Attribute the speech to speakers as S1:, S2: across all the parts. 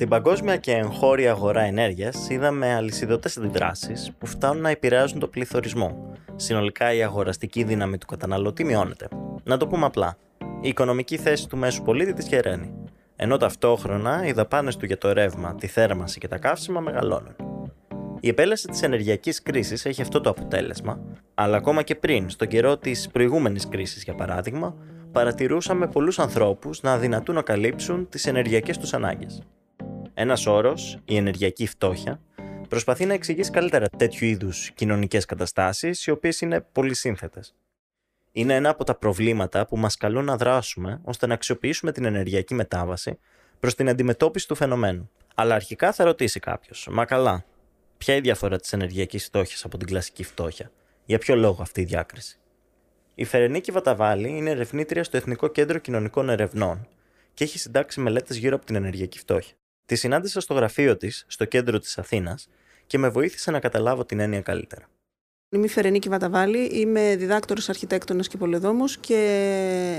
S1: Στην παγκόσμια και εγχώρια αγορά ενέργειας είδαμε αλυσιδωτές αντιδράσεις που φτάνουν να επηρεάζουν το πληθωρισμό. Συνολικά η αγοραστική δύναμη του καταναλωτή μειώνεται. Να το πούμε απλά. Η οικονομική θέση του μέσου πολίτη της γεραίνει. Ενώ ταυτόχρονα οι δαπάνες του για το ρεύμα, τη θέρμανση και τα καύσιμα μεγαλώνουν. Η επέλαση της ενεργειακής κρίσης έχει αυτό το αποτέλεσμα, αλλά ακόμα και πριν, στον καιρό της προηγούμενης κρίσης για παράδειγμα, παρατηρούσαμε πολλούς ανθρώπους να αδυνατούν να καλύψουν τις ενεργειακές τους ανάγκες. Ένας όρος, η ενεργειακή φτώχεια, προσπαθεί να εξηγήσει καλύτερα τέτοιου είδους κοινωνικές καταστάσεις, οι οποίες είναι πολύ σύνθετες. Είναι ένα από τα προβλήματα που μας καλούν να δράσουμε ώστε να αξιοποιήσουμε την ενεργειακή μετάβαση προς την αντιμετώπιση του φαινομένου. Αλλά αρχικά θα ρωτήσει κάποιος, Μα καλά, ποια είναι η διαφορά της ενεργειακής φτώχειας από την κλασική φτώχεια, για ποιο λόγο αυτή η διάκριση; Η Φερενίκη Βαταβάλη είναι ερευνήτρια στο Εθνικό Κέντρο Κοινωνικών Ερευνών και έχει συντάξει μελέτες γύρω από την ενεργειακή φτώχεια. Τη συνάντησα στο γραφείο της, στο κέντρο της Αθήνας, και με βοήθησε να καταλάβω την έννοια καλύτερα.
S2: Είμαι η Φερενίκη Βαταβάλη, είμαι διδάκτορος αρχιτέκτονας και πολεδόμος και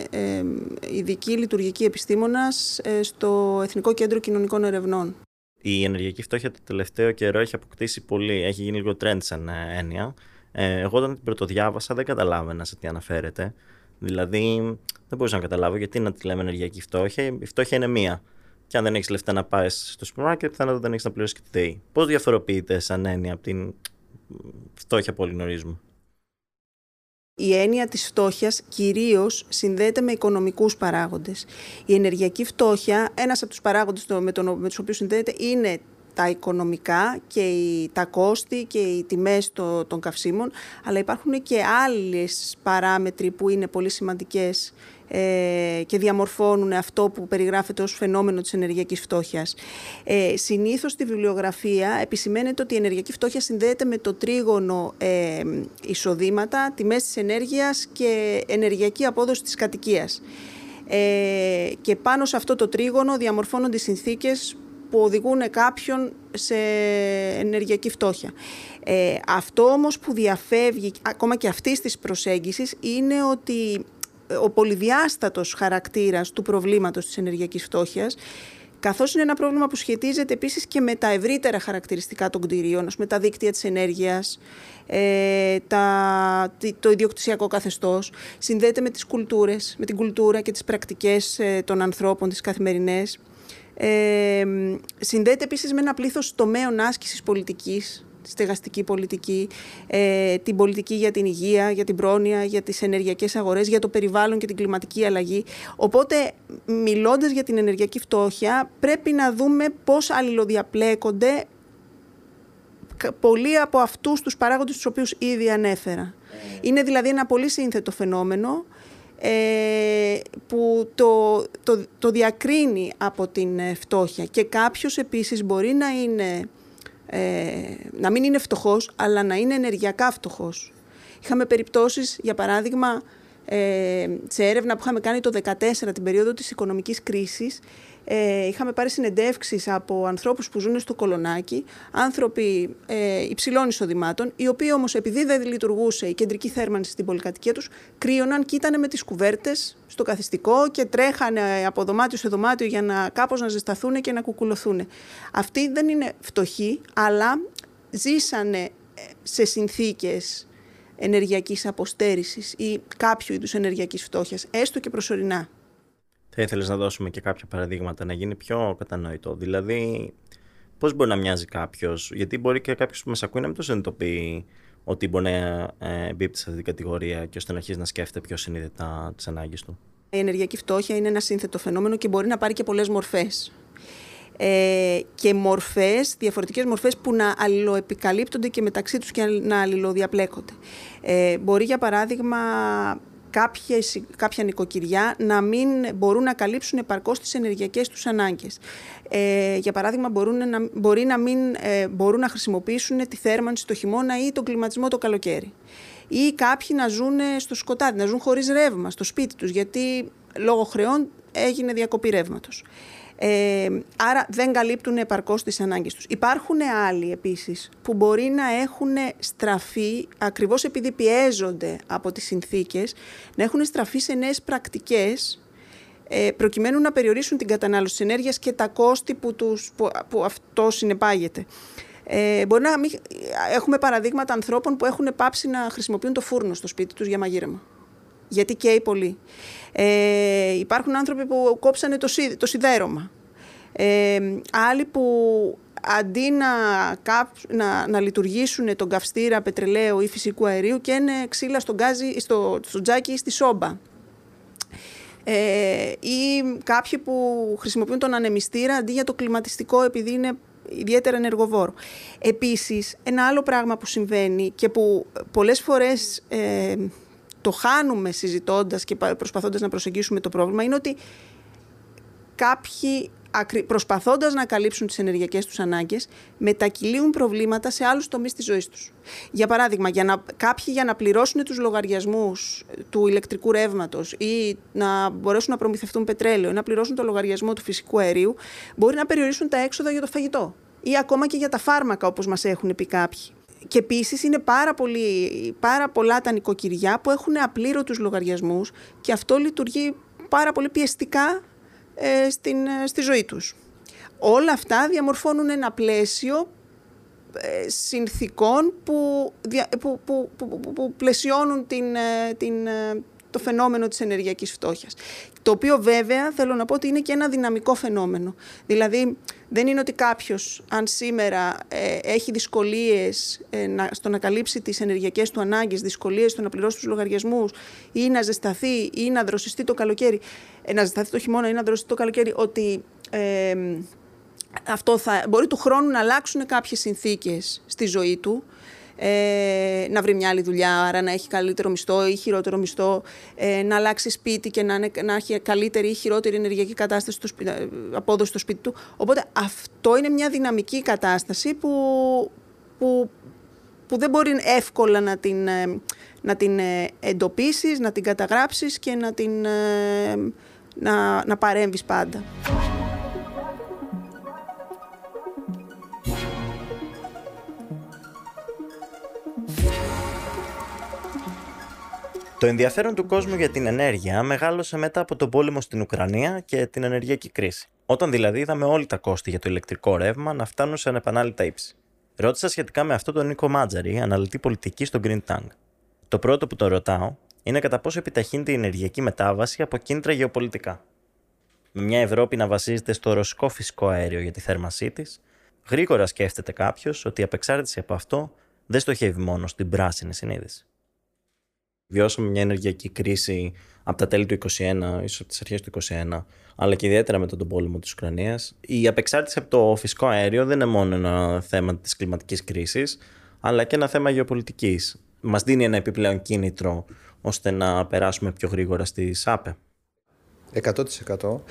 S2: ε, ειδική λειτουργική επιστήμονας ε, στο Εθνικό Κέντρο Κοινωνικών Ερευνών.
S1: Η ενεργειακή φτώχεια το τελευταίο καιρό έχει αποκτήσει πολύ, έχει γίνει λίγο trend σαν ε, έννοια. Ε, εγώ όταν την πρωτοδιάβασα δεν καταλάβαινα σε τι αναφέρεται. Δηλαδή δεν μπορούσα να καταλάβω γιατί να τη λέμε ενεργειακή φτώχεια. Η φτώχεια είναι μία. Και αν δεν έχεις λεφτά να πάεις στο σούπερ μάρκετ, πιθανότατα δεν έχεις να πληρώσεις και τη ΔΕΗ. Πώς διαφοροποιείται σαν έννοια από την φτώχεια που όλοι γνωρίζουμε;
S2: Η έννοια της φτώχειας κυρίως συνδέεται με οικονομικούς παράγοντες. Η ενεργειακή φτώχεια, ένας από τους παράγοντες με, τον, με τους οποίους συνδέεται είναι τα οικονομικά και οι, τα κόστη και οι τιμές των καυσίμων, αλλά υπάρχουν και άλλες παράμετροι που είναι πολύ σημαντικές ε, και διαμορφώνουν αυτό που περιγράφεται ως φαινόμενο της ενεργειακής φτώχειας. Ε, συνήθως στη βιβλιογραφία επισημαίνεται ότι η ενεργειακή φτώχεια συνδέεται με το τρίγωνο ε, εισοδήματα, τιμές της ενέργειας και ενεργειακή απόδοση της κατοικίας. Ε, και πάνω σε αυτό το τρίγωνο διαμορφώνονται συνθήκες που οδηγούν κάποιον σε ενεργειακή φτώχεια. Ε, αυτό όμως που διαφεύγει ακόμα και αυτής της προσέγγισης είναι ότι ο πολυδιάστατος χαρακτήρας του προβλήματος της ενεργειακής φτώχειας καθώς είναι ένα πρόβλημα που σχετίζεται επίσης και με τα ευρύτερα χαρακτηριστικά των κτηρίων, με τα δίκτυα της ενέργειας, ε, τα, το ιδιοκτησιακό καθεστώς, συνδέεται με τις κουλτούρες, με την κουλτούρα και τις πρακτικές ε, των ανθρώπων, τις καθημερινές. Ε, συνδέεται επίσης με ένα πλήθος τομέων άσκησης πολιτικής, στεγαστική πολιτική, ε, την πολιτική για την υγεία, για την πρόνοια, για τις ενεργειακές αγορές, για το περιβάλλον και την κλιματική αλλαγή. Οπότε, μιλώντας για την ενεργειακή φτώχεια, πρέπει να δούμε πώς αλληλοδιαπλέκονται πολλοί από αυτούς τους παράγοντες τους οποίους ήδη ανέφερα. Ε. Είναι δηλαδή ένα πολύ σύνθετο φαινόμενο ε, που το, το, το διακρίνει από την φτώχεια και κάποιος επίσης μπορεί να είναι ε, να μην είναι φτωχός, αλλά να είναι ενεργειακά φτωχός. Είχαμε περιπτώσεις, για παράδειγμα, ε, σε έρευνα που είχαμε κάνει το 2014, την περίοδο της οικονομικής κρίσης, ε, είχαμε πάρει συνεντεύξεις από ανθρώπους που ζουν στο Κολονάκι, άνθρωποι ε, υψηλών εισοδημάτων, οι οποίοι όμως επειδή δεν λειτουργούσε η κεντρική θέρμανση στην πολυκατοικία τους, κρύωναν και ήταν με τις κουβέρτες στο καθιστικό και τρέχανε από δωμάτιο σε δωμάτιο για να κάπως να ζεσταθούν και να κουκουλωθούν. Αυτοί δεν είναι φτωχοί, αλλά ζήσανε ε, σε συνθήκες ενεργειακής αποστέρησης ή κάποιου είδους ενεργειακής φτώχειας, έστω και προσωρινά.
S1: Θα ήθελες να δώσουμε και κάποια παραδείγματα να γίνει πιο κατανοητό. Δηλαδή, πώς μπορεί να μοιάζει κάποιος, γιατί μπορεί και κάποιος που μας ακούει να μην το συνειδητοποιεί ότι μπορεί να ε, εμπίπτει σε αυτή την κατηγορία και ώστε να αρχίσει να σκέφτεται πιο συνείδητα τις ανάγκες του.
S2: Η ενεργειακή φτώχεια είναι ένα σύνθετο φαινόμενο και μπορεί να πάρει και πολλές μορφές. Ε, και μορφές, διαφορετικές μορφές που να αλληλοεπικαλύπτονται και μεταξύ τους και να αλληλοδιαπλέκονται. Ε, μπορεί για παράδειγμα κάποιες, κάποια νοικοκυριά να μην μπορούν να καλύψουν επαρκώς τις ενεργειακές τους ανάγκες. Ε, για παράδειγμα, μπορούν να, μπορεί να μην ε, μπορούν να χρησιμοποιήσουν τη θέρμανση το χειμώνα ή τον κλιματισμό το καλοκαίρι. Ή κάποιοι να ζουν στο σκοτάδι, να ζουν χωρίς ρεύμα στο σπίτι τους, γιατί λόγω χρεών έγινε διακοπή ρεύματος. Ε, άρα δεν καλύπτουν επαρκώς τις ανάγκες τους. Υπάρχουν άλλοι επίσης που μπορεί να έχουν στραφεί, ακριβώς επειδή πιέζονται από τις συνθήκες, να έχουν στραφεί σε νέες πρακτικές ε, προκειμένου να περιορίσουν την κατανάλωση της ενέργειας και τα κόστη που, τους, που, που αυτό συνεπάγεται. Ε, μπορεί να μην, έχουμε παραδείγματα ανθρώπων που έχουν πάψει να χρησιμοποιούν το φούρνο στο σπίτι τους για μαγείρεμα. Γιατί καίει πολύ. Ε, υπάρχουν άνθρωποι που κόψανε το, το σιδέρωμα. Ε, άλλοι που αντί να, να, να λειτουργήσουν τον καυστήρα πετρελαίου ή φυσικού αερίου και είναι ξύλα στο, γκάζι, στο, στο τζάκι ή στη σόμπα. Ε, ή κάποιοι που χρησιμοποιούν τον ανεμιστήρα αντί για το κλιματιστικό επειδή είναι ιδιαίτερα ενεργοβόρο. Επίσης, ένα άλλο πράγμα που συμβαίνει και που πολλές φορές ε, το χάνουμε συζητώντας και προσπαθώντας να προσεγγίσουμε το πρόβλημα είναι ότι κάποιοι προσπαθώντας να καλύψουν τις ενεργειακές τους ανάγκες, μετακυλίουν προβλήματα σε άλλους τομείς της ζωής τους. Για παράδειγμα, για να, κάποιοι για να πληρώσουν τους λογαριασμούς του ηλεκτρικού ρεύματος ή να μπορέσουν να προμηθευτούν πετρέλαιο ή να πληρώσουν το λογαριασμό του φυσικού αερίου, μπορεί να περιορίσουν τα έξοδα για το φαγητό ή ακόμα και για τα φάρμακα όπως μας έχουν πει κάποιοι. Και επίσης είναι πάρα, πολύ, πάρα πολλά τα νοικοκυριά που έχουν απλήρωτους λογαριασμούς και αυτό λειτουργεί πάρα πολύ πιεστικά ε, στην, ε, στη ζωή τους. Όλα αυτά διαμορφώνουν ένα πλαίσιο ε, συνθήκων που, που, που, που, πλαισιώνουν την, ε, την, το φαινόμενο της ενεργειακής φτώχειας. Το οποίο βέβαια θέλω να πω ότι είναι και ένα δυναμικό φαινόμενο. Δηλαδή δεν είναι ότι κάποιος αν σήμερα έχει δυσκολίες να, στο να καλύψει τις ενεργειακές του ανάγκες, δυσκολίες στο να πληρώσει τους λογαριασμούς ή να ζεσταθεί ή να δροσιστεί το καλοκαίρι, να ζεσταθεί το χειμώνα ή να δροσιστεί το καλοκαίρι, ότι αυτό θα, μπορεί του χρόνου να αλλάξουν κάποιες συνθήκες στη ζωή του, ε, να βρει μια άλλη δουλειά, άρα να έχει καλύτερο μισθό ή χειρότερο μισθό, ε, να αλλάξει σπίτι και να, να έχει καλύτερη ή χειρότερη ενεργειακή κατάσταση στο σπίτι, ε, απόδοση στο σπίτι του. Οπότε αυτό είναι μια δυναμική κατάσταση που, που, που δεν μπορεί εύκολα να την, ε, να την εντοπίσεις, να την καταγράψεις και να, την, να, να παρέμβεις πάντα.
S1: Το ενδιαφέρον του κόσμου για την ενέργεια μεγάλωσε μετά από τον πόλεμο στην Ουκρανία και την ενεργειακή κρίση. Όταν δηλαδή είδαμε όλοι τα κόστη για το ηλεκτρικό ρεύμα να φτάνουν σε ανεπανάληπτα ύψη. Ρώτησα σχετικά με αυτό τον Νίκο Μάτζαρη, αναλυτή πολιτική στο Green Tank. Το πρώτο που τον ρωτάω είναι κατά πόσο επιταχύνεται η ενεργειακή μετάβαση από κίνητρα γεωπολιτικά. Με μια Ευρώπη να βασίζεται στο ρωσικό φυσικό αέριο για τη θέρμασή της, γρήγορα σκέφτεται κάποιος ότι η απεξάρτηση από αυτό δεν στοχεύει μόνο στην πράσινη συνείδηση βιώσαμε μια ενεργειακή κρίση από τα τέλη του 2021, ίσως από τις αρχές του 2021, αλλά και ιδιαίτερα μετά τον πόλεμο της Ουκρανίας. Η απεξάρτηση από το φυσικό αέριο δεν είναι μόνο ένα θέμα της κλιματικής κρίσης, αλλά και ένα θέμα γεωπολιτικής. Μας δίνει ένα επιπλέον κίνητρο ώστε να περάσουμε πιο γρήγορα στη ΣΑΠΕ.
S3: 100%.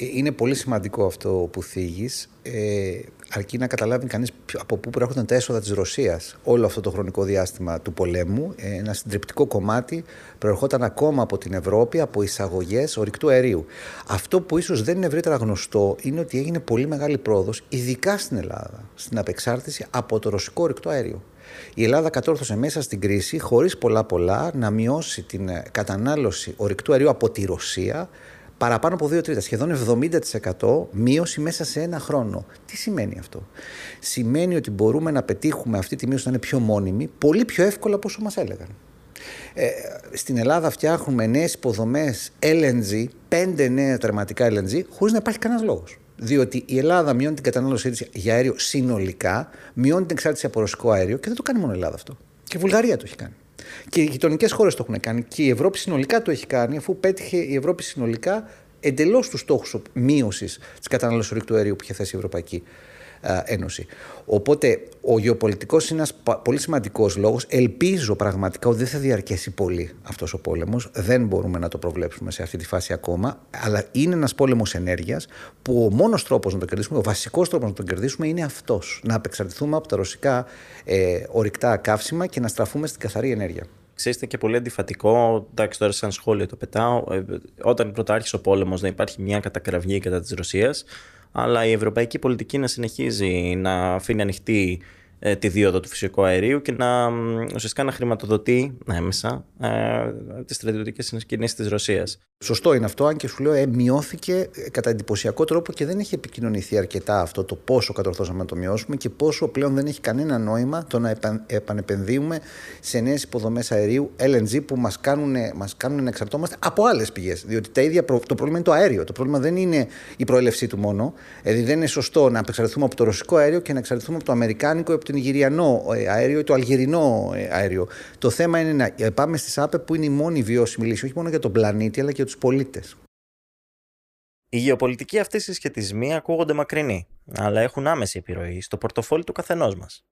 S3: Ε, είναι πολύ σημαντικό αυτό που θίγεις, ε, αρκεί να καταλάβει κανείς από πού προέρχονταν τα έσοδα της Ρωσίας όλο αυτό το χρονικό διάστημα του πολέμου. Ε, ένα συντριπτικό κομμάτι προερχόταν ακόμα από την Ευρώπη, από εισαγωγές ορυκτού αερίου. Αυτό που ίσως δεν είναι ευρύτερα γνωστό είναι ότι έγινε πολύ μεγάλη πρόοδος, ειδικά στην Ελλάδα, στην απεξάρτηση από το ρωσικό ορυκτό αέριο. Η Ελλάδα κατόρθωσε μέσα στην κρίση, χωρίς πολλά πολλά, να μειώσει την ε, κατανάλωση ορυκτού αερίου από τη Ρωσία παραπάνω από 2 τρίτα, σχεδόν 70% μείωση μέσα σε ένα χρόνο. Τι σημαίνει αυτό; Σημαίνει ότι μπορούμε να πετύχουμε αυτή τη μείωση να είναι πιο μόνιμη, πολύ πιο εύκολα από όσο μας έλεγαν. Ε, στην Ελλάδα φτιάχνουμε νέες υποδομές LNG, πέντε νέα τερματικά LNG, χωρίς να υπάρχει κανένας λόγος. Διότι η Ελλάδα μειώνει την κατανάλωσή τη για αέριο συνολικά, μειώνει την εξάρτηση από ρωσικό αέριο και δεν το κάνει μόνο η Ελλάδα αυτό. Και η Βουλγαρία το έχει κάνει. Και οι γειτονικές χώρες το έχουν κάνει. Και η Ευρώπη συνολικά το έχει κάνει, αφού πέτυχε η Ευρώπη συνολικά εντελώς τους στόχους μείωσης της κατανάλωσης ορυκτού αερίου που είχε θέσει η Ευρωπαϊκή Ένωση. Οπότε ο γεωπολιτικός είναι ένας πολύ σημαντικός λόγος. Ελπίζω πραγματικά ότι δεν θα διαρκέσει πολύ αυτός ο πόλεμος. Δεν μπορούμε να το προβλέψουμε σε αυτή τη φάση ακόμα. Αλλά είναι ένας πόλεμος ενέργειας που ο μόνος τρόπος να το κερδίσουμε, ο βασικός τρόπος να το κερδίσουμε είναι αυτός. Να απεξαρτηθούμε από τα ρωσικά ε, ορυκτά καύσιμα και να στραφούμε στην καθαρή ενέργεια.
S1: Ξέρετε και πολύ αντιφατικό, εντάξει τώρα σαν σχόλιο το πετάω, ε, όταν πρωτάρχισε ο πόλεμος να υπάρχει μια κατακραυγή κατά της Ρωσίας, αλλά η ευρωπαϊκή πολιτική να συνεχίζει να αφήνει ανοιχτή ε, τη δίωδο του φυσικού αερίου και να ουσιαστικά να χρηματοδοτεί έμεσα ε, τις στρατιωτικές κινήσει της Ρωσίας.
S3: Σωστό είναι αυτό, αν και σου λέω ε, μειώθηκε κατά εντυπωσιακό τρόπο και δεν έχει επικοινωνηθεί αρκετά αυτό το πόσο κατορθώσαμε να το μειώσουμε και πόσο πλέον δεν έχει κανένα νόημα το να επανεπενδύουμε σε νέες υποδομές αερίου LNG που μας κάνουν, μας κάνουν να εξαρτώμαστε από άλλες πηγές. Διότι τα ίδια, το πρόβλημα είναι το αέριο. Το πρόβλημα δεν είναι η προέλευσή του μόνο. Δηλαδή δεν είναι σωστό να εξαρτηθούμε από το ρωσικό αέριο και να εξαρτηθούμε από το αμερικάνικο, από το νιγηριανό ε, αέριο ή το αλγερινό ε, αέριο. Το θέμα είναι να πάμε στις ΑΠΕ που είναι η μόνη βιώσιμη λύση, όχι μόνο για τον πλανήτη, αλλά και για τους πολίτες.
S1: Οι γεωπολιτικοί αυτοί συσχετισμοί ακούγονται μακρινοί, αλλά έχουν άμεση επιρροή στο πορτοφόλι του καθενός μας.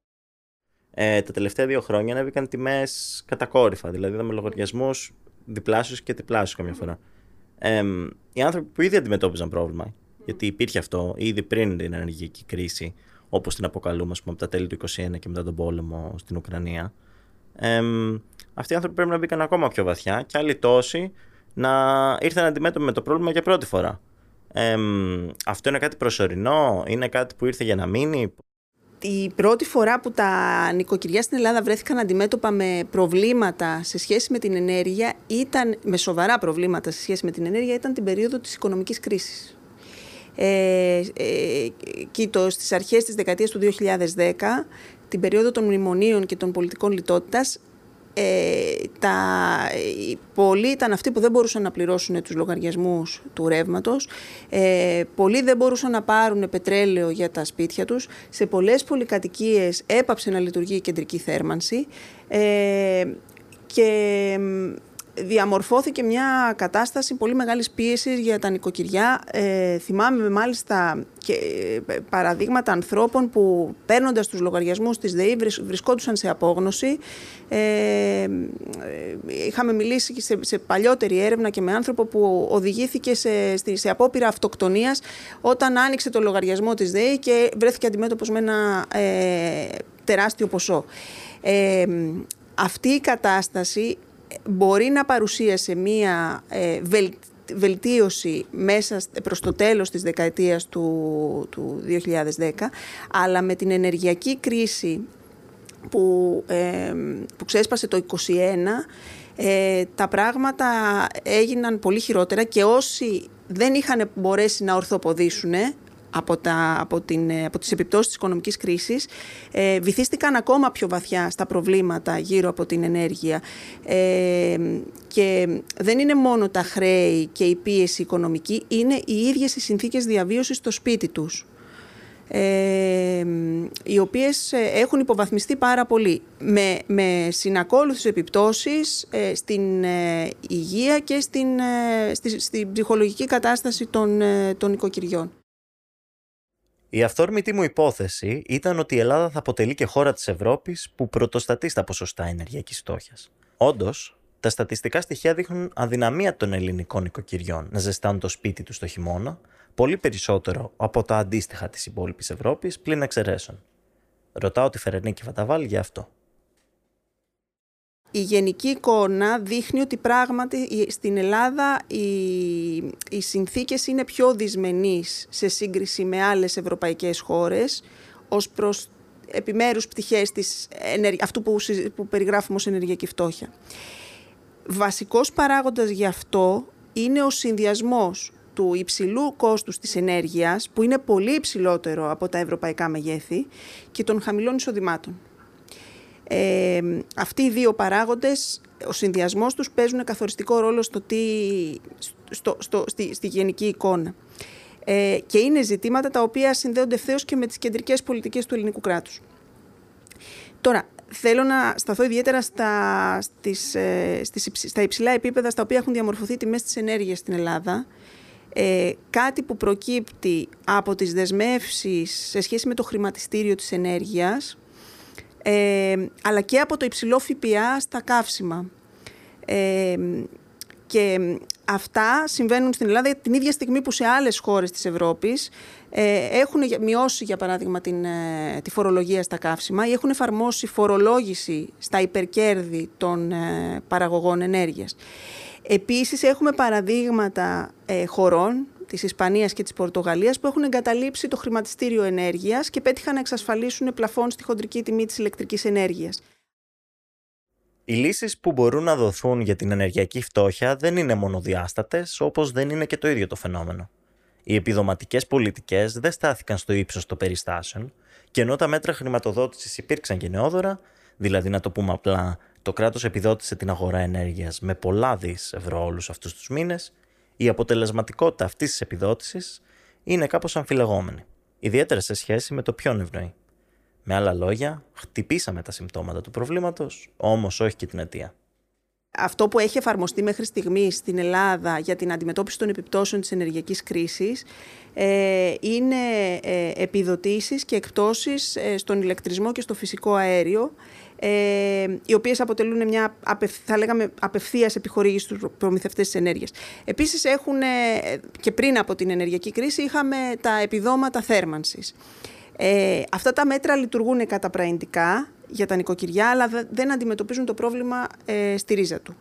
S1: Ε, τα τελευταία δύο χρόνια ανέβηκαν τιμές κατακόρυφα, δηλαδή είδαμε λογαριασμούς διπλάσιους και τριπλάσιους καμιά φορά. Ε, οι άνθρωποι που ήδη αντιμετώπιζαν πρόβλημα, γιατί υπήρχε αυτό ήδη πριν την ενεργειακή κρίση, όπως την αποκαλούμε πούμε, από τα τέλη του 2021 και μετά τον πόλεμο στην Ουκρανία. Ε, αυτοί οι άνθρωποι πρέπει να μπήκαν ακόμα πιο βαθιά και άλλοι τόσοι να ήρθαν αντιμέτωποι με το πρόβλημα για πρώτη φορά. Ε, αυτό είναι κάτι προσωρινό, είναι κάτι που ήρθε για να μείνει;
S2: Η πρώτη φορά που τα νοικοκυριά στην Ελλάδα βρέθηκαν αντιμέτωπα με προβλήματα σε σχέση με την ενέργεια ήταν, με σοβαρά προβλήματα σε σχέση με την ενέργεια ήταν την περίοδο της οικονομικής κρίσης. Ε, ε, κοίτω, στις αρχές της δεκαετίας του 2010, την περίοδο των μνημονίων και των πολιτικών λιτότητας, ε, τα, πολλοί ήταν αυτοί που δεν μπορούσαν να πληρώσουν τους λογαριασμούς του ρεύματος, ε, πολλοί δεν μπορούσαν να πάρουν πετρέλαιο για τα σπίτια τους, σε πολλές πολυκατοικίες έπαψε να λειτουργεί η κεντρική θέρμανση. Ε, και διαμορφώθηκε μια κατάσταση πολύ μεγάλης πίεσης για τα νοικοκυριά. Ε, θυμάμαι μάλιστα και ε, παραδείγματα ανθρώπων που παίρνοντας τους λογαριασμούς της ΔΕΗ βρισκόντουσαν σε απόγνωση. Ε, ε, είχαμε μιλήσει σε, σε παλιότερη έρευνα και με άνθρωπο που οδηγήθηκε σε, σε απόπειρα αυτοκτονίας όταν άνοιξε το λογαριασμό της ΔΕΗ και βρέθηκε αντιμέτωπος με ένα ε, τεράστιο ποσό. Ε, αυτή η κατάσταση μπορεί να παρουσίασε μία ε, βελτίωση μέσα προς το τέλος της δεκαετίας του, του 2010, αλλά με την ενεργειακή κρίση που, ε, που ξέσπασε το 2021, ε, τα πράγματα έγιναν πολύ χειρότερα και όσοι δεν είχαν μπορέσει να ορθοποδήσουν από, τα, από, την, ε, από τις επιπτώσεις της οικονομικής κρίσης ε, βυθίστηκαν ακόμα πιο βαθιά στα προβλήματα γύρω από την ενέργεια ε, και δεν είναι μόνο τα χρέη και η πίεση οικονομική, είναι οι ίδιες οι συνθήκες διαβίωσης στο σπίτι τους. Ε, οι οποίες ε, έχουν υποβαθμιστεί πάρα πολύ με, με συνακόλουθες επιπτώσεις στην υγεία και στην, στη, στην ψυχολογική κατάσταση των, των οικοκυριών.
S1: Η αυθόρμητη μου υπόθεση ήταν ότι η Ελλάδα θα αποτελεί και χώρα της Ευρώπης που πρωτοστατεί στα ποσοστά ενεργειακής φτώχειας. Όντως, τα στατιστικά στοιχεία δείχνουν αδυναμία των ελληνικών οικοκυριών να ζεστάνουν το σπίτι τους το χειμώνα, πολύ περισσότερο από τα αντίστοιχα της υπόλοιπης Ευρώπης, πλην εξαιρέσεων. Ρωτάω τη Φερενίκη Βαταβάλ για αυτό
S2: η γενική εικόνα δείχνει ότι πράγματι στην Ελλάδα οι, οι συνθήκες είναι πιο δυσμενείς σε σύγκριση με άλλες ευρωπαϊκές χώρες ως προς επιμέρους πτυχές της, αυτού που, που περιγράφουμε ως ενεργειακή φτώχεια. Βασικός παράγοντας γι' αυτό είναι ο συνδυασμός του υψηλού κόστους της ενέργειας, που είναι πολύ υψηλότερο από τα ευρωπαϊκά μεγέθη, και των χαμηλών εισοδημάτων. Ε, αυτοί οι δύο παράγοντες, ο συνδυασμός τους παίζουν καθοριστικό ρόλο στο τι, στο, στο, στη, στη γενική εικόνα. Ε, και είναι ζητήματα τα οποία συνδέονται ευθέως και με τις κεντρικές πολιτικές του ελληνικού κράτους. Τώρα, θέλω να σταθώ ιδιαίτερα στα, στις, ε, στις, στα υψηλά επίπεδα στα οποία έχουν διαμορφωθεί τιμές της ενέργειας στην Ελλάδα. Ε, κάτι που προκύπτει από τις δεσμεύσεις σε σχέση με το χρηματιστήριο της ενέργειας, ε, αλλά και από το υψηλό ΦΠΑ στα καύσιμα. Ε, και αυτά συμβαίνουν στην Ελλάδα την ίδια στιγμή που σε άλλες χώρες της Ευρώπης ε, έχουν μειώσει, για παράδειγμα, την, ε, τη φορολογία στα καύσιμα ή έχουν εφαρμόσει φορολόγηση στα υπερκέρδη των παραγωγών ενέργειας. Επίσης, έχουμε παραδείγματα χωρών της Ισπανίας και της Πορτογαλίας που έχουν εγκαταλείψει το χρηματιστήριο ενέργειας και πέτυχαν να εξασφαλίσουν πλαφόν στη χοντρική τιμή της ηλεκτρικής ενέργειας.
S1: Οι λύσεις που μπορούν να δοθούν για την ενεργειακή φτώχεια δεν είναι μονοδιάστατες, όπως δεν είναι και το ίδιο το φαινόμενο. Οι επιδοματικές πολιτικές δεν στάθηκαν στο ύψος των περιστάσεων και ενώ τα μέτρα χρηματοδότησης υπήρξαν γενναιόδωρα, δηλαδή να το πούμε απλά, το κράτος επιδότησε την αγορά ενέργειας με πολλά δις ευρώ όλους αυτούς τους μήνες, η αποτελεσματικότητα αυτής της επιδότησης είναι κάπως αμφιλεγόμενη, ιδιαίτερα σε σχέση με το ποιον ευνοεί. Με άλλα λόγια, χτυπήσαμε τα συμπτώματα του προβλήματος, όμως όχι και την αιτία.
S2: Αυτό που έχει εφαρμοστεί μέχρι στιγμής στην Ελλάδα για την αντιμετώπιση των επιπτώσεων της ενεργειακής κρίσης ε, είναι ε, επιδοτήσεις και εκπτώσεις ε, στον ηλεκτρισμό και στο φυσικό αέριο ε, οι οποίες αποτελούν μια, θα λέγαμε, απευθείας επιχορήγηση στους προμηθευτές της ενέργειας. Επίσης έχουν, ε, και πριν από την ενεργειακή κρίση, είχαμε τα επιδόματα θέρμανσης. Ε, αυτά τα μέτρα λειτουργούν καταπραγητικά για τα νοικοκυριά, αλλά δεν αντιμετωπίζουν το πρόβλημα ε, στη ρίζα του.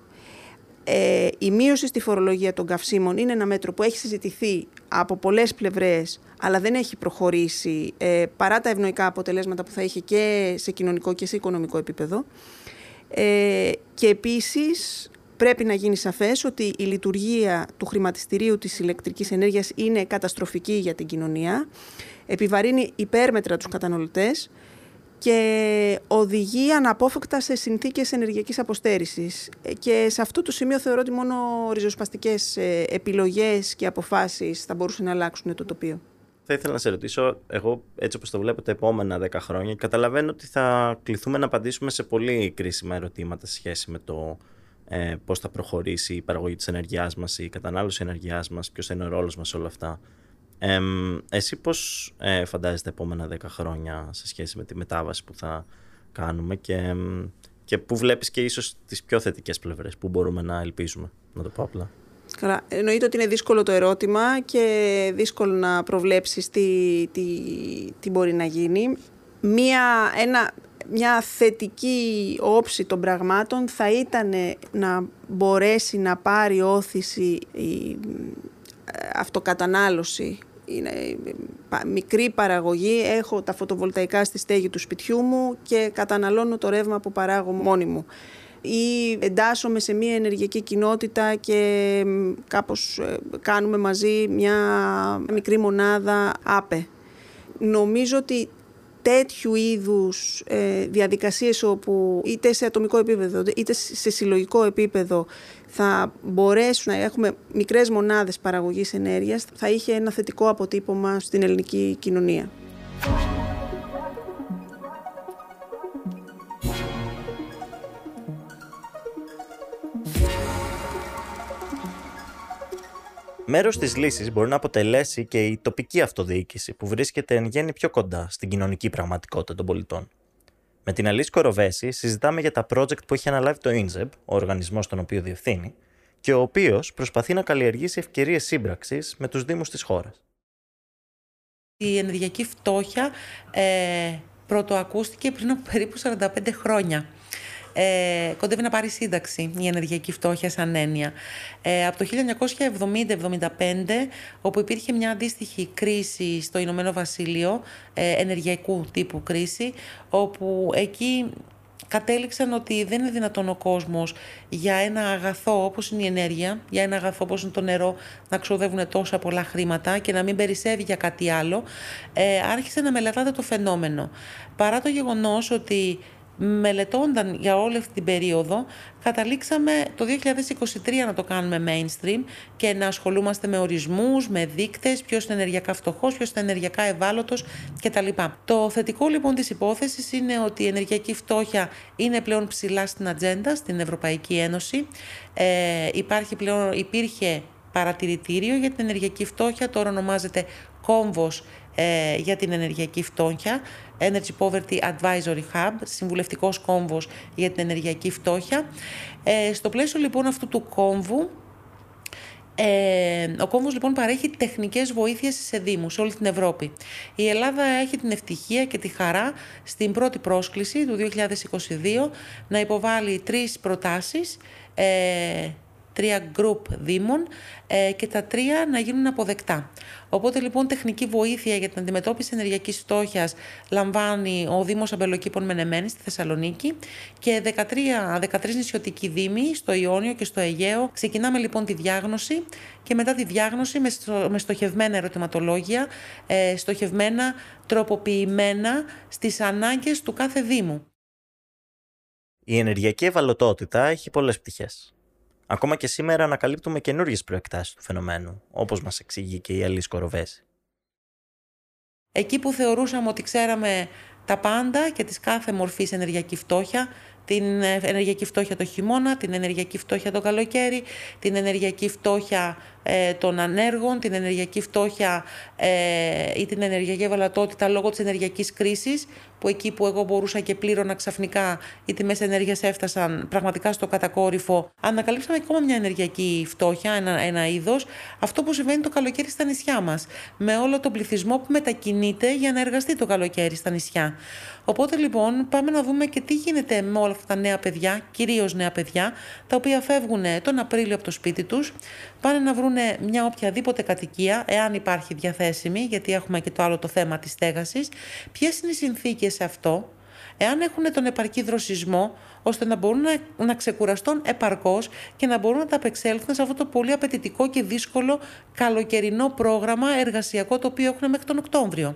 S2: Ε, η μείωση στη φορολογία των καυσίμων είναι ένα μέτρο που έχει συζητηθεί από πολλές πλευρές, αλλά δεν έχει προχωρήσει ε, παρά τα ευνοϊκά αποτελέσματα που θα είχε και σε κοινωνικό και σε οικονομικό επίπεδο. Ε, και επίσης πρέπει να γίνει σαφές ότι η λειτουργία του χρηματιστηρίου της ηλεκτρικής ενέργειας είναι καταστροφική για την κοινωνία, επιβαρύνει υπέρμετρα τους καταναλωτές, και οδηγεί αναπόφευκτα σε συνθήκες ενεργειακής αποστέρησης. Ε, και σε αυτό το σημείο θεωρώ ότι μόνο ριζοσπαστικές ε, επιλογές και αποφάσεις θα μπορούσαν να αλλάξουν το τοπίο.
S1: Θα ήθελα να σε ρωτήσω, εγώ έτσι όπως το βλέπω τα επόμενα 10 χρόνια, καταλαβαίνω ότι θα κληθούμε να απαντήσουμε σε πολύ κρίσιμα ερωτήματα σε σχέση με το ε, πώς θα προχωρήσει η παραγωγή της ενεργειάς μας, η κατανάλωση ενεργειάς μας, ποιος θα είναι ο ρόλος μας σε όλα αυτά. Ε, εσύ πώς ε, φαντάζεσαι τα επόμενα 10 χρόνια σε σχέση με τη μετάβαση που θα κάνουμε και, και που βλέπεις και ίσως τις πιο θετικές πλευρές που μπορούμε να ελπίζουμε, να το πω απλά.
S2: Καλά. Εννοείται ότι είναι δύσκολο το ερώτημα και δύσκολο να προβλέψεις τι, τι, τι μπορεί να γίνει. Μία, ένα, μια θετική όψη των πραγμάτων θα ήταν να μπορέσει να πάρει όθηση η αυτοκατανάλωση είναι μικρή παραγωγή, έχω τα φωτοβολταϊκά στη στέγη του σπιτιού μου και καταναλώνω το ρεύμα που παράγω μόνη μου. Ή εντάσσομαι σε μια ενεργειακή κοινότητα και κάπως ε, κάνουμε μαζί μια μικρή μονάδα άπε. Νομίζω ότι τέτοιου είδους ε, διαδικασίες όπου είτε σε ατομικό επίπεδο είτε σε συλλογικό επίπεδο θα μπορέσουν να έχουμε μικρές μονάδες παραγωγής ενέργειας θα είχε ένα θετικό αποτύπωμα στην ελληνική κοινωνία.
S1: Μέρος της λύσης μπορεί να αποτελέσει και η τοπική αυτοδιοίκηση που βρίσκεται εν γέννη πιο κοντά στην κοινωνική πραγματικότητα των πολιτών. Με την Αλής Κοροβέση συζητάμε για τα project που έχει αναλάβει το INZEB, ο οργανισμός τον οποίο διευθύνει, και ο οποίος προσπαθεί να καλλιεργήσει ευκαιρίες σύμπραξης με τους Δήμους της χώρας.
S4: Η ενεργειακή φτώχεια ε, πρωτοακούστηκε πριν από περίπου 45 χρόνια ε, κοντεύει να πάρει σύνταξη η ενεργειακή φτώχεια σαν έννοια. Ε, από το 1970-75, όπου υπήρχε μια αντίστοιχη κρίση στο Ηνωμένο Βασίλειο, ε, ενεργειακού τύπου κρίση, όπου εκεί κατέληξαν ότι δεν είναι δυνατόν ο κόσμος για ένα αγαθό όπως είναι η ενέργεια, για ένα αγαθό όπως είναι το νερό να ξοδεύουν τόσα πολλά χρήματα και να μην περισσεύει για κάτι άλλο, ε, άρχισε να μελετάτε το φαινόμενο. Παρά το γεγονός ότι μελετώνταν για όλη αυτή την περίοδο, καταλήξαμε το 2023 να το κάνουμε mainstream και να ασχολούμαστε με ορισμούς, με δείκτες, ποιος είναι ενεργειακά φτωχός, ποιος είναι ενεργειακά ευάλωτος κτλ. Το θετικό λοιπόν της υπόθεσης είναι ότι η ενεργειακή φτώχεια είναι πλέον ψηλά στην ατζέντα στην Ευρωπαϊκή Ένωση. Ε, υπάρχει πλέον, υπήρχε παρατηρητήριο για την ενεργειακή φτώχεια, τώρα ονομάζεται κόμβος ε, για την ενεργειακή φτώχεια, Energy Poverty Advisory Hub, συμβουλευτικός κόμβος για την ενεργειακή φτώχεια. Ε, στο πλαίσιο λοιπόν αυτού του κόμβου, ε, ο κόμβος λοιπόν παρέχει τεχνικές βοήθειες σε δήμους σε όλη την Ευρώπη. Η Ελλάδα έχει την ευτυχία και τη χαρά στην πρώτη πρόσκληση του 2022 να υποβάλει τρεις προτάσεις ε, τρία group δήμων ε, και τα τρία να γίνουν αποδεκτά. Οπότε λοιπόν τεχνική βοήθεια για την αντιμετώπιση ενεργειακής φτώχειας λαμβάνει ο Δήμος Αμπελοκήπων Μενεμένης στη Θεσσαλονίκη και 13, 13 νησιωτικοί δήμοι στο Ιόνιο και στο Αιγαίο. Ξεκινάμε λοιπόν τη διάγνωση και μετά τη διάγνωση με, με στοχευμένα ερωτηματολόγια, ε, στοχευμένα, τροποποιημένα στις ανάγκες του κάθε Δήμου.
S1: Η ενεργειακή ευαλωτότητα έχει πολλές πτυχές. Ακόμα και σήμερα ανακαλύπτουμε καινούριε προεκτάσεις του φαινομένου, όπως μας εξηγεί και η Αλής Κοροβέση.
S4: Εκεί που θεωρούσαμε ότι ξέραμε τα πάντα και τις κάθε μορφής ενεργειακή φτώχεια, την ενεργειακή φτώχεια το χειμώνα, την ενεργειακή φτώχεια το καλοκαίρι, την ενεργειακή φτώχεια ε, των ανέργων, την ενεργειακή φτώχεια ε, ή την ενεργειακή ευαλωτότητα λόγω της ενεργειακής κρίσης, που εκεί που εγώ μπορούσα και πλήρωνα ξαφνικά οι τιμές ενέργειας έφτασαν πραγματικά στο κατακόρυφο, ανακαλύψαμε ακόμα μια ενεργειακή φτώχεια, ένα, ένα είδος, αυτό που συμβαίνει το καλοκαίρι στα νησιά μας, με όλο τον πληθυσμό που μετακινείται για να εργαστεί το καλοκαίρι στα νησιά. Οπότε λοιπόν πάμε να δούμε και τι γίνεται με όλα αυτά τα νέα παιδιά, κυρίως νέα παιδιά, τα οποία φεύγουν τον Απρίλιο από το σπίτι τους, πάνε να βρουν μια οποιαδήποτε κατοικία, εάν υπάρχει διαθέσιμη, γιατί έχουμε και το άλλο το θέμα της στέγασης, ποιες είναι οι συνθήκες σε αυτό, εάν έχουν τον επαρκή δροσισμό, ώστε να μπορούν να, να ξεκουραστούν επαρκώς και να μπορούν να τα απεξέλθουν σε αυτό το πολύ απαιτητικό και δύσκολο καλοκαιρινό πρόγραμμα εργασιακό το οποίο έχουν μέχρι τον Οκτώβριο.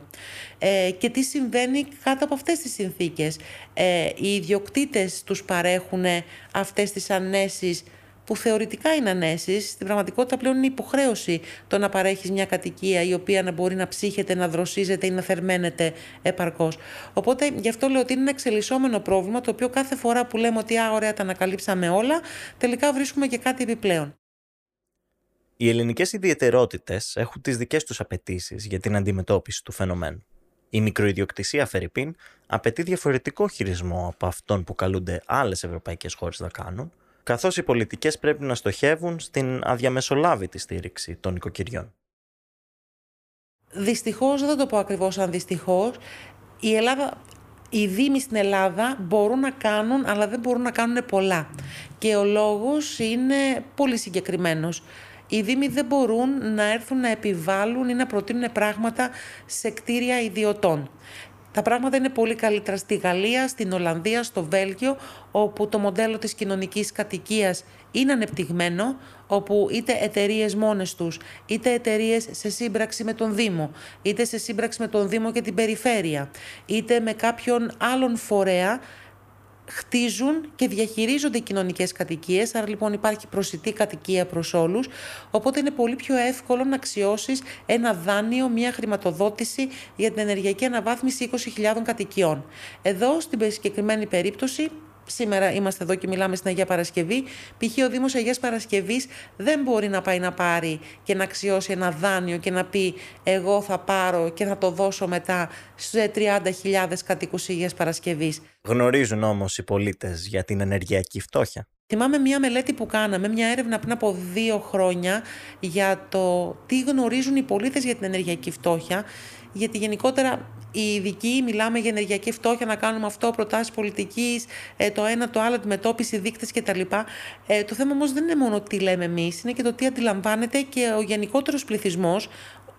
S4: Ε, και τι συμβαίνει κάτω από αυτές τις συνθήκες. Ε, οι ιδιοκτήτες τους παρέχουν αυτές τις ανέσεις που θεωρητικά είναι ανέσεις, στην πραγματικότητα πλέον είναι υποχρέωση το να παρέχεις μια κατοικία η οποία να μπορεί να ψύχεται, να δροσίζεται ή να θερμαίνεται επαρκώς. Οπότε γι' αυτό λέω ότι είναι ένα εξελισσόμενο πρόβλημα το οποίο κάθε φορά που λέμε ότι α, ωραία, τα ανακαλύψαμε όλα, τελικά βρίσκουμε και κάτι επιπλέον.
S1: Οι ελληνικές ιδιαιτερότητες έχουν τις δικές τους απαιτήσεις για την αντιμετώπιση του φαινομένου. Η μικροϊδιοκτησία Φερρυπίν απαιτεί διαφορετικό χειρισμό από αυτόν που καλούνται άλλες ευρωπαϊκές χώρες να κάνουν, καθώς οι πολιτικές πρέπει να στοχεύουν στην αδιαμεσολάβητη στήριξη των οικοκυριών.
S4: Δυστυχώς, δεν θα το πω ακριβώς αν δυστυχώς, η Ελλάδα οι δήμοι στην Ελλάδα μπορούν να κάνουν, αλλά δεν μπορούν να κάνουν πολλά. Και ο λόγος είναι πολύ συγκεκριμένος. Οι δήμοι δεν μπορούν να έρθουν να επιβάλλουν ή να προτείνουν πράγματα σε κτίρια ιδιωτών. Τα πράγματα είναι πολύ καλύτερα στη Γαλλία, στην Ολλανδία, στο Βέλγιο, όπου το μοντέλο της κοινωνικής κατοικίας είναι ανεπτυγμένο, όπου είτε εταιρείες μόνες τους, είτε εταιρείες σε σύμπραξη με τον Δήμο, είτε σε σύμπραξη με τον Δήμο και την περιφέρεια, είτε με κάποιον άλλον φορέα, χτίζουν και διαχειρίζονται κοινωνικές κατοικίες. Άρα λοιπόν υπάρχει προσιτή κατοικία προς όλους. Οπότε είναι πολύ πιο εύκολο να αξιώσεις ένα δάνειο, μια χρηματοδότηση για την ενεργειακή αναβάθμιση 20.000 κατοικιών. Εδώ στην συγκεκριμένη περίπτωση Σήμερα είμαστε εδώ και μιλάμε στην Αγία Παρασκευή. Π.χ. ο Δήμος Αγίας Παρασκευής δεν μπορεί να πάει να πάρει και να αξιώσει ένα δάνειο και να πει εγώ θα πάρω και θα το δώσω μετά σε 30.000 κατοίκους Αγίας Παρασκευής.
S1: Γνωρίζουν όμως οι πολίτες για την ενεργειακή φτώχεια.
S4: Θυμάμαι μια μελέτη που κάναμε, μια έρευνα πριν από δύο χρόνια για το τι γνωρίζουν οι πολίτες για την ενεργειακή φτώχεια, γιατί γενικότερα οι ειδικοί μιλάμε για ενεργειακή φτώχεια, να κάνουμε αυτό, προτάσεις πολιτικής, ε, το ένα, το άλλο, αντιμετώπιση, δείκτες κτλ. Ε, το θέμα όμως δεν είναι μόνο τι λέμε εμείς, είναι και το τι αντιλαμβάνεται και ο γενικότερος πληθυσμός,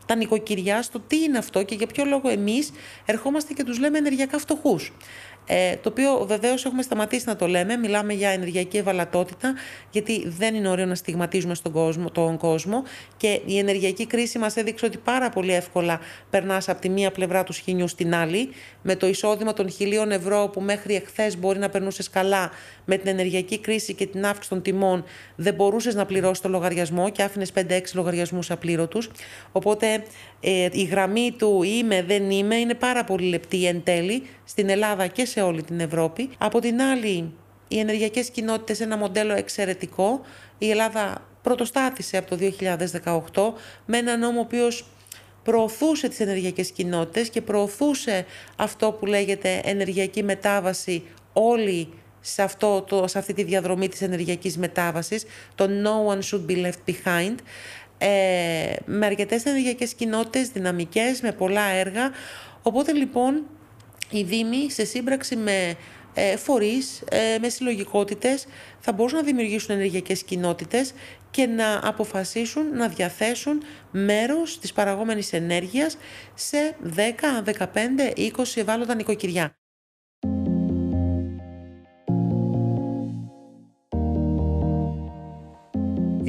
S4: τα νοικοκυριά, στο τι είναι αυτό και για ποιο λόγο εμείς ερχόμαστε και τους λέμε ενεργειακά φτωχούς. Ε, το οποίο βεβαίως έχουμε σταματήσει να το λέμε. Μιλάμε για ενεργειακή ευαλατότητα, γιατί δεν είναι ωραίο να στιγματίζουμε στον κόσμο, τον κόσμο. Και η ενεργειακή κρίση μας έδειξε ότι πάρα πολύ εύκολα περνάς από τη μία πλευρά του σχοινιού στην άλλη. Με το εισόδημα των χιλίων ευρώ που μέχρι εχθές μπορεί να περνούσες καλά, με την ενεργειακή κρίση και την αύξηση των τιμών, δεν μπορούσες να πληρώσεις το λογαριασμό και άφηνες 5-6 λογαριασμούς απλήρωτους. Οπότε ε, η γραμμή του είμαι, δεν είμαι είναι πάρα πολύ λεπτή εν τέλει στην Ελλάδα και σε όλη την Ευρώπη. Από την άλλη, οι ενεργειακές κοινότητες ένα μοντέλο εξαιρετικό. Η Ελλάδα πρωτοστάθησε από το 2018 με ένα νόμο ο οποίος προωθούσε τις ενεργειακές κοινότητες και προωθούσε αυτό που λέγεται ενεργειακή μετάβαση όλη σε, αυτό, το, σε αυτή τη διαδρομή της ενεργειακής μετάβασης, το No One Should Be Left Behind, ε, με αρκετές ενεργειακές κοινότητες, δυναμικές, με πολλά έργα. Οπότε λοιπόν οι Δήμοι σε σύμπραξη με ε, φορείς ε, με συλλογικότητες θα μπορούσαν να δημιουργήσουν ενεργειακές κοινότητες και να αποφασίσουν να διαθέσουν μέρος της παραγόμενης ενέργειας σε 10, 15, 20 ευάλωτα νοικοκυριά.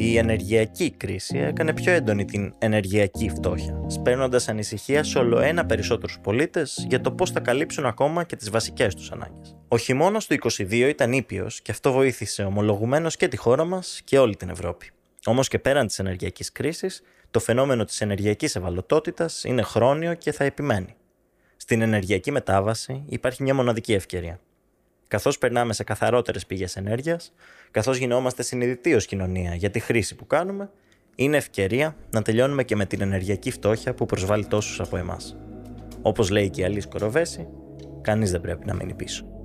S1: Η ενεργειακή κρίση έκανε πιο έντονη την ενεργειακή φτώχεια, σπέρνοντας ανησυχία σε όλο ένα περισσότερους πολίτες για το πώς θα καλύψουν ακόμα και τις βασικές τους ανάγκες. Ο χειμώνας του 22 ήταν ήπιος και αυτό βοήθησε ομολογουμένως και τη χώρα μας και όλη την Ευρώπη. Όμως και πέραν της ενεργειακής κρίσης, το φαινόμενο της ενεργειακής ευαλωτότητας είναι χρόνιο και θα επιμένει. Στην ενεργειακή μετάβαση υπάρχει μια μοναδική ευκαιρία καθώς περνάμε σε καθαρότερες πηγές ενέργειας, καθώς γινόμαστε συνειδητοί ως κοινωνία για τη χρήση που κάνουμε, είναι ευκαιρία να τελειώνουμε και με την ενεργειακή φτώχεια που προσβάλλει τόσους από εμάς. Όπως λέει και η Αλής Κοροβέση, κανείς δεν πρέπει να μείνει πίσω.